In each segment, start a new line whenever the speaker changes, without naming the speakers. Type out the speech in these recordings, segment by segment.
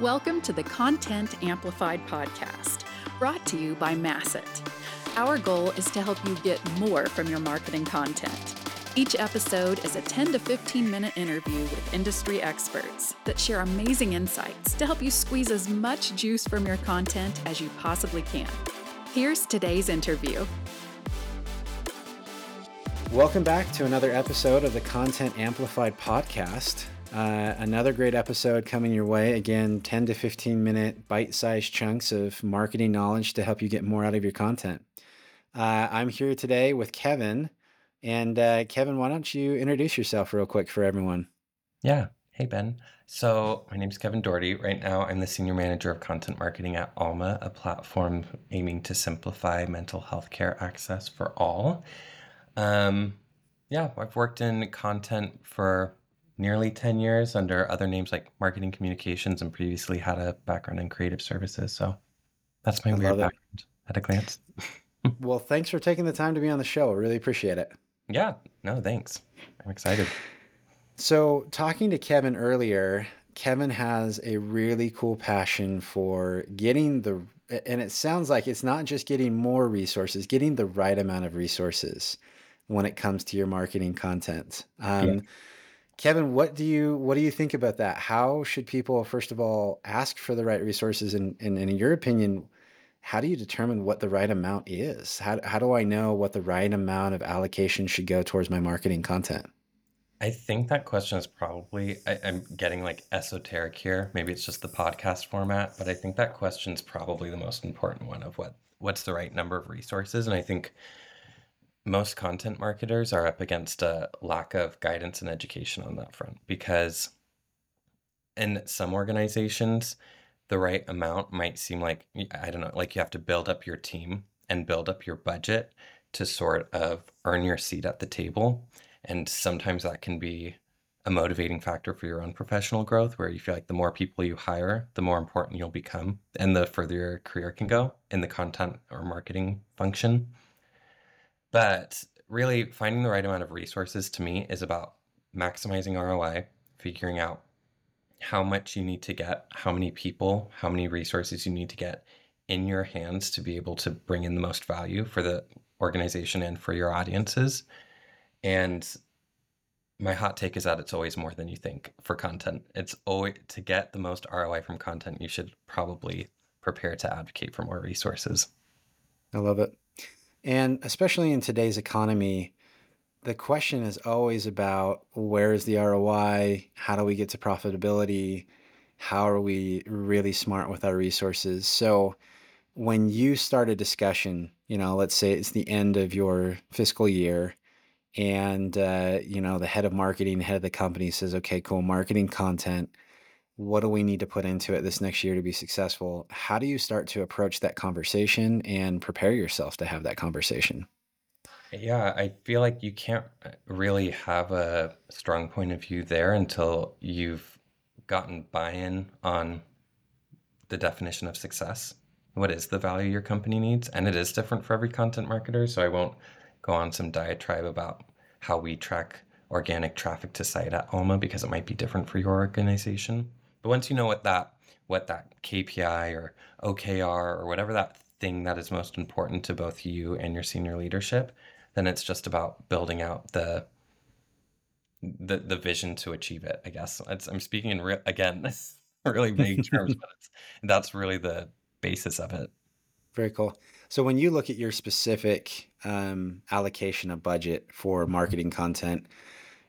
Welcome to the Content Amplified podcast, brought to you by Masset. Our goal is to help you get more from your marketing content. Each episode is a 10 to 15 minute interview with industry experts that share amazing insights to help you squeeze as much juice from your content as you possibly can. Here's today's interview.
Welcome back to another episode of the Content Amplified podcast. Uh, another great episode coming your way. Again, 10 to 15 minute bite sized chunks of marketing knowledge to help you get more out of your content. Uh, I'm here today with Kevin. And uh, Kevin, why don't you introduce yourself real quick for everyone?
Yeah. Hey, Ben. So, my name is Kevin Doherty. Right now, I'm the Senior Manager of Content Marketing at Alma, a platform aiming to simplify mental health care access for all. Um, yeah, I've worked in content for nearly 10 years under other names like marketing communications and previously had a background in creative services. So that's my
I
weird
it.
background at a glance.
Well, thanks for taking the time to be on the show. Really appreciate it.
Yeah, no, thanks. I'm excited.
So, talking to Kevin earlier, Kevin has a really cool passion for getting the, and it sounds like it's not just getting more resources, getting the right amount of resources when it comes to your marketing content. Um, yeah. Kevin, what do you what do you think about that? How should people first of all ask for the right resources, and, and, and in your opinion, how do you determine what the right amount is? How how do I know what the right amount of allocation should go towards my marketing content?
I think that question is probably, I, I'm getting like esoteric here. Maybe it's just the podcast format, but I think that question is probably the most important one of what what's the right number of resources. And I think most content marketers are up against a lack of guidance and education on that front because in some organizations, the right amount might seem like, I don't know, like you have to build up your team and build up your budget to sort of earn your seat at the table. And sometimes that can be a motivating factor for your own professional growth, where you feel like the more people you hire, the more important you'll become and the further your career can go in the content or marketing function. But really, finding the right amount of resources to me is about maximizing ROI, figuring out how much you need to get, how many people, how many resources you need to get in your hands to be able to bring in the most value for the organization and for your audiences. And my hot take is that it's always more than you think for content. It's always to get the most ROI from content, you should probably prepare to advocate for more resources.
I love it. And especially in today's economy, the question is always about where is the ROI? How do we get to profitability? How are we really smart with our resources? So, when you start a discussion, you know, let's say it's the end of your fiscal year, and uh, you know the head of marketing, head of the company says, "Okay, cool, marketing content. What do we need to put into it this next year to be successful?" How do you start to approach that conversation and prepare yourself to have that conversation?
Yeah, I feel like you can't uh, really have a strong point of view there until you've gotten buy-in on the definition of success. What is the value your company needs? And it is different for every content marketer, so I won't go on some diatribe about how we track organic traffic to site at Alma because it might be different for your organization. But once you know what that what that KPI or OKR or whatever that thing that is most important to both you and your senior leadership, then it's just about building out the the the vision to achieve it. I guess it's, I'm speaking in real again really vague terms, but that's really the basis of it.
Very cool. So when you look at your specific um, allocation of budget for marketing content,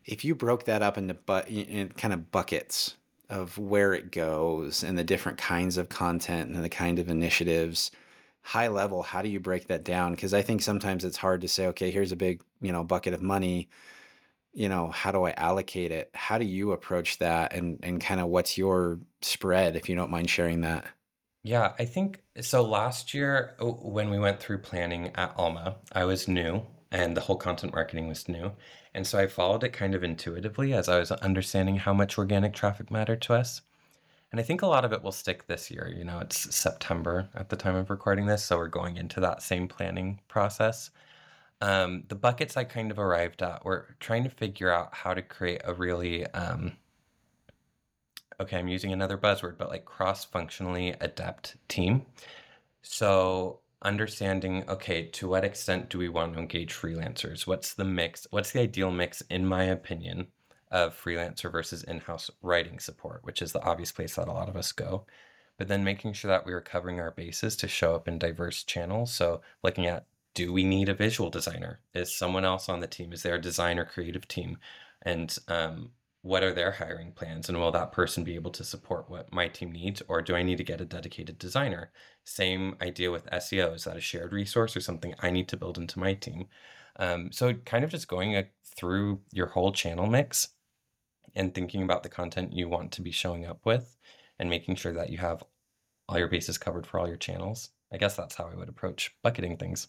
if you broke that up into but in kind of buckets of where it goes and the different kinds of content and the kind of initiatives, high level, how do you break that down? Because I think sometimes it's hard to say, okay, here's a big, you know, bucket of money. You know, how do I allocate it? How do you approach that? And and kind of what's your spread, if you don't mind sharing that?
Yeah, I think so. Last year, when we went through planning at Alma, I was new and the whole content marketing was new. And so I followed it kind of intuitively as I was understanding how much organic traffic mattered to us. And I think a lot of it will stick this year. You know, it's September at the time of recording this, so we're going into that same planning process. Um, the buckets I kind of arrived at were trying to figure out how to create a really um, okay, I'm using another buzzword, but like cross functionally adept team. So understanding, okay, to what extent do we want to engage freelancers? What's the mix? What's the ideal mix, in my opinion, of freelancer versus in house writing support, which is the obvious place that a lot of us go. But then making sure that we are covering our bases to show up in diverse channels. So looking at do we need a visual designer? Is someone else on the team? Is there a designer creative team? And um, what are their hiring plans? And will that person be able to support what my team needs? Or do I need to get a dedicated designer? Same idea with SEO. Is that a shared resource or something I need to build into my team? Um, so kind of just going uh, through your whole channel mix and thinking about the content you want to be showing up with and making sure that you have all your bases covered for all your channels. I guess that's how I would approach bucketing things.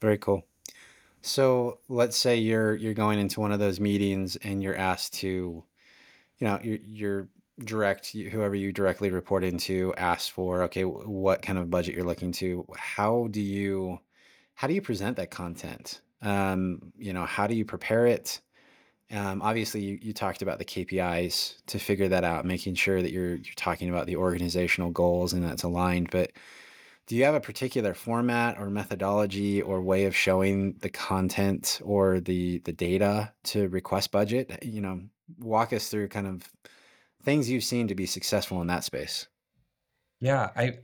Very cool. So let's say you're you're going into one of those meetings and you're asked to, you know, you're, you're direct whoever you directly report into asks for okay what kind of budget you're looking to how do you how do you present that content um you know how do you prepare it um, obviously, you, you talked about the KPIs to figure that out, making sure that you're you're talking about the organizational goals and that's aligned. But do you have a particular format or methodology or way of showing the content or the the data to request budget? You know, walk us through kind of things you've seen to be successful in that space.
Yeah, I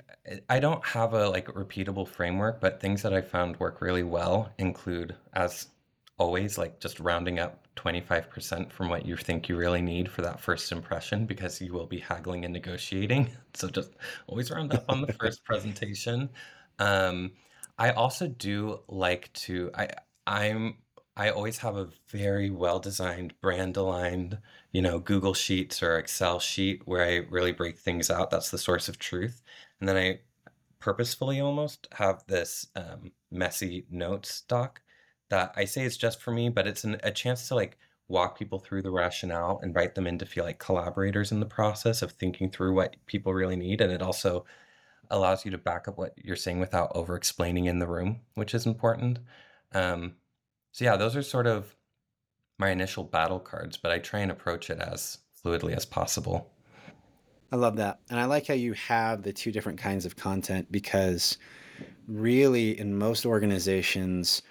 I don't have a like repeatable framework, but things that I found work really well include as always like just rounding up 25% from what you think you really need for that first impression because you will be haggling and negotiating. So just always round up on the first presentation. Um, I also do like to I I'm I always have a very well designed brand aligned, you know, Google Sheets or Excel sheet where I really break things out. That's the source of truth. And then I purposefully almost have this um, messy notes doc that I say is just for me, but it's an, a chance to like walk people through the rationale, invite them in to feel like collaborators in the process of thinking through what people really need. And it also allows you to back up what you're saying without over explaining in the room, which is important. Um, so, yeah, those are sort of my initial battle cards, but I try and approach it as fluidly as possible.
I love that. And I like how you have the two different kinds of content because really, in most organizations,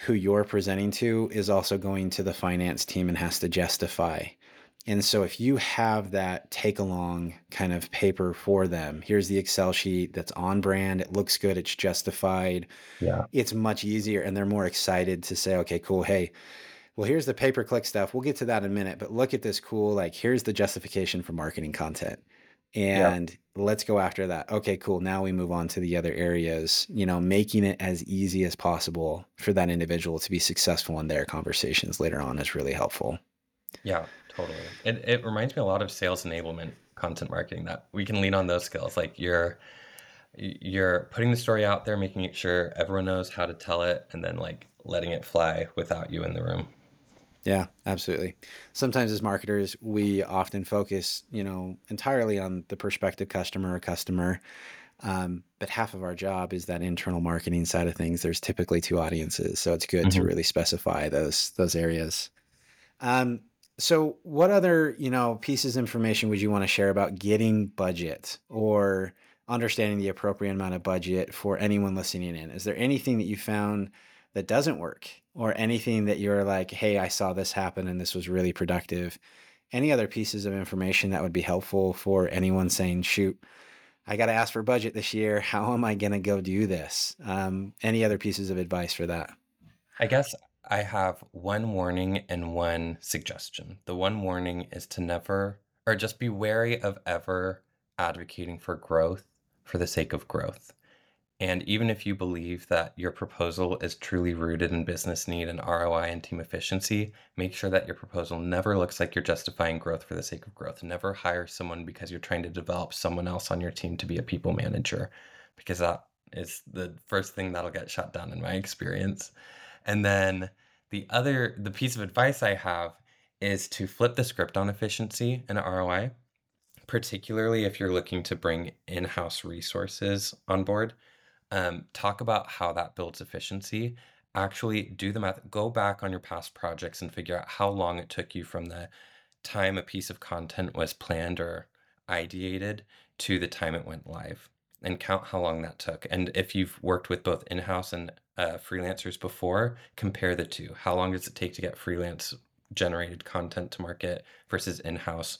who you're presenting to is also going to the finance team and has to justify. And so if you have that take along kind of paper for them, here's the Excel sheet that's on brand, it looks good, it's justified.
Yeah.
It's much easier and they're more excited to say, okay, cool. Hey, well, here's the pay per click stuff. We'll get to that in a minute, but look at this cool, like, here's the justification for marketing content and let's go after that. Okay, cool. Now we move on to the other areas, you know, making it as easy as possible for that individual to be successful in their conversations later on is really helpful.
Yeah, totally. It it reminds me a lot of sales enablement content marketing that we can lean on those skills. Like you're you're putting the story out there, making sure everyone knows how to tell it, and then like letting it fly without you in the room.
Yeah, absolutely. Sometimes as marketers, we often focus, you know, entirely on the prospective customer or customer. Um, but half of our job is that internal marketing side of things. There's typically two audiences, so it's good to
hmm
really specify those those areas. Um, so what other, you know, pieces of information would you want to share about getting budget or understanding the appropriate amount of budget for anyone listening in? Is there anything that you found that doesn't work or anything that you're like, hey, I saw this happen and this was really productive. Any other pieces of information that would be helpful for anyone saying, shoot, I got to ask for budget this year. How am I going to go do this? Um, any other pieces of advice for that?
I guess I have one warning and one suggestion. The one warning is to never, or just be wary of ever advocating for growth for the sake of growth. And even if you believe that your proposal is truly rooted in business need and ROI and team efficiency, make sure that your proposal never looks like you're justifying growth for the sake of growth. Never hire someone because you're trying to develop someone else on your team to be a people manager, because that is the first thing that'll get shut down in my experience. And then the other, the piece of advice I have is to flip the script on efficiency and ROI, particularly if you're looking to bring in house resources on board um, talk about how that builds efficiency. Actually, do the math. Go back on your past projects and figure out how long it took you from the time a piece of content was planned or ideated to the time it went live and count how long that took. And if you've worked with both in house and uh, freelancers before, compare the two. How long does it take to get freelance generated content to market versus in house?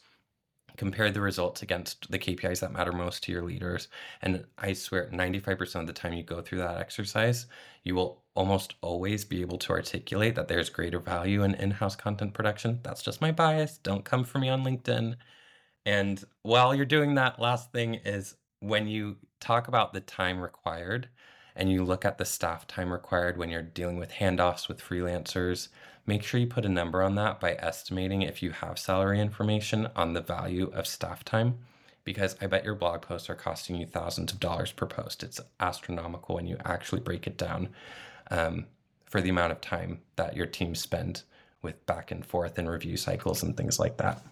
Compare the results against the KPIs that matter most to your leaders. And I swear, 95% of the time you go through that exercise, you will almost always be able to articulate that there's greater value in in house content production. That's just my bias. Don't come for me on LinkedIn. And while you're doing that, last thing is when you talk about the time required and you look at the staff time required when you're dealing with handoffs with freelancers, make sure you put a number on that by estimating if you have salary information on the value of staff time because I bet your blog posts are costing you thousands of dollars per post. It's astronomical when you actually break it down um, for the amount of time that your team spend with back and forth and review cycles and things like that.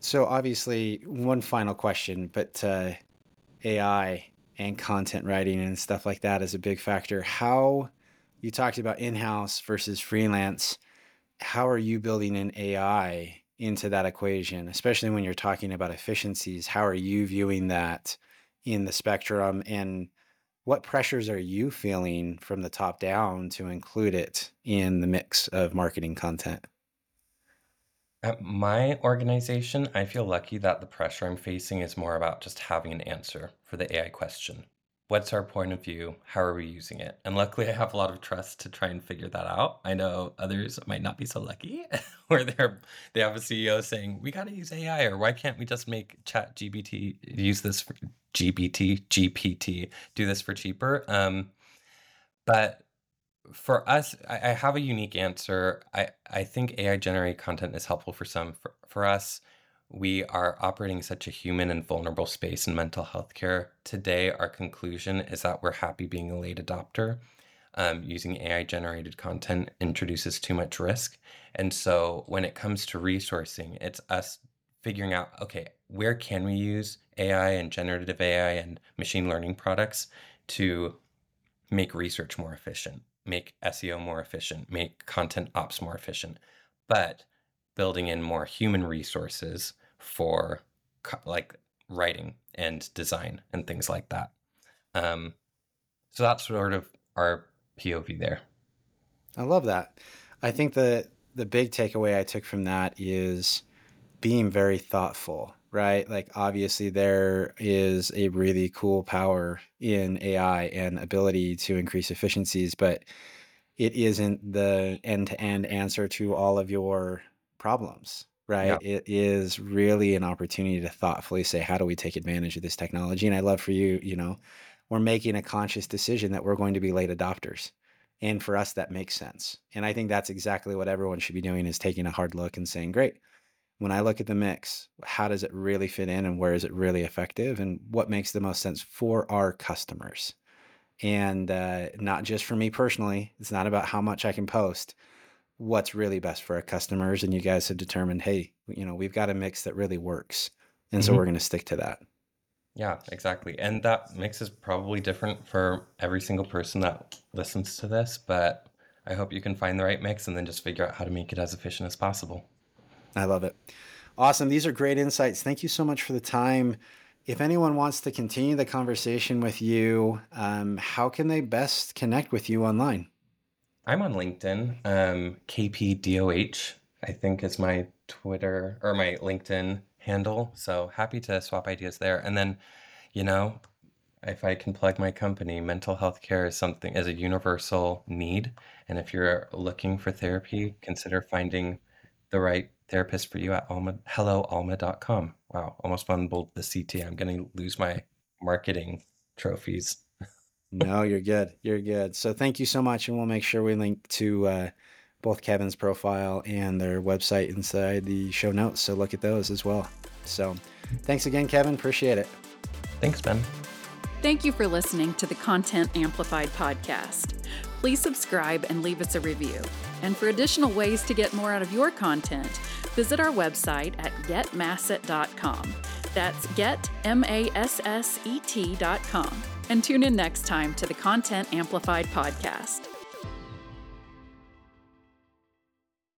So obviously, one final question, but uh, AI and content writing and stuff like that is a big factor. How you talked about in-house versus freelance. How are you building an AI into that equation, especially when you're talking about efficiencies? How are you viewing that in the spectrum? And what pressures are you feeling from the top down to include it in the mix of marketing content?
At my organization, I feel lucky that the pressure I'm facing is more about just having an answer for the AI question. What's our point of view? How are we using it? And luckily, I have a lot of trust to try and figure that out. I know others might not be so lucky, where they're they have a CEO saying, "We got to use AI," or "Why can't we just make Chat GBT use this for GBT GPT do this for cheaper?" Um, but for us, I, I have a unique answer. I, I think AI generated content is helpful for some. For, for us, we are operating such a human and vulnerable space in mental health care. Today, our conclusion is that we're happy being a late adopter. Um, using AI generated content introduces too much risk. And so when it comes to resourcing, it's us figuring out okay, where can we use AI and generative AI and machine learning products to make research more efficient? Make SEO more efficient, make content ops more efficient, but building in more human resources for like writing and design and things like that. Um, so that's sort of our POV there.
I love that. I think the the big takeaway I took from that is being very thoughtful, right? Like obviously there is a really cool power in AI and ability to increase efficiencies, but it isn't the end-to-end answer to all of your problems, right?
Yeah.
It is really an opportunity to thoughtfully say, how do we take advantage of this technology? And I love for you, you know, we're making a conscious decision that we're going to be late adopters. And for us, that makes sense. And I think that's exactly what everyone should be doing is taking a hard look and saying, great, when I look at the mix, how does it really fit in and where is it really effective and what makes the most sense for our customers? And uh, not just for me personally, it's not about how much I can post, what's really best for our customers. And you guys have determined, hey, you know, we've got a mix that really works. And so
hmm
we're going to stick to that.
Yeah, exactly. And that mix is probably different for every single person that listens to this, but I hope you can find the right mix and then just figure out how to make it as efficient as possible.
I love it. Awesome. These are great insights. Thank you so much for the time. If anyone wants to continue the conversation with you, um, how can they best connect with you online?
I'm on LinkedIn. Um, KPDOH, I think is my Twitter or my LinkedIn handle. So happy to swap ideas there. And then, you know, if I can plug my company, mental health care is something is a universal need. And if you're looking for therapy, consider finding the right therapist for you at alma, helloalma.com. Wow, almost fumbled the CT. I'm going to lose my marketing trophies.
No, you're good. You're good. So thank you so much. And we'll make sure we link to uh, both Kevin's profile and their website inside the show notes. So look at those as well. So thanks again, Kevin. Appreciate it.
Thanks, Ben.
Thank you for listening to the Content Amplified podcast. Please subscribe and leave us a review. And for additional ways to get more out of your content, visit our website at getmasset.com. That's get, M A S S E T.com. And tune in next time to the Content Amplified podcast.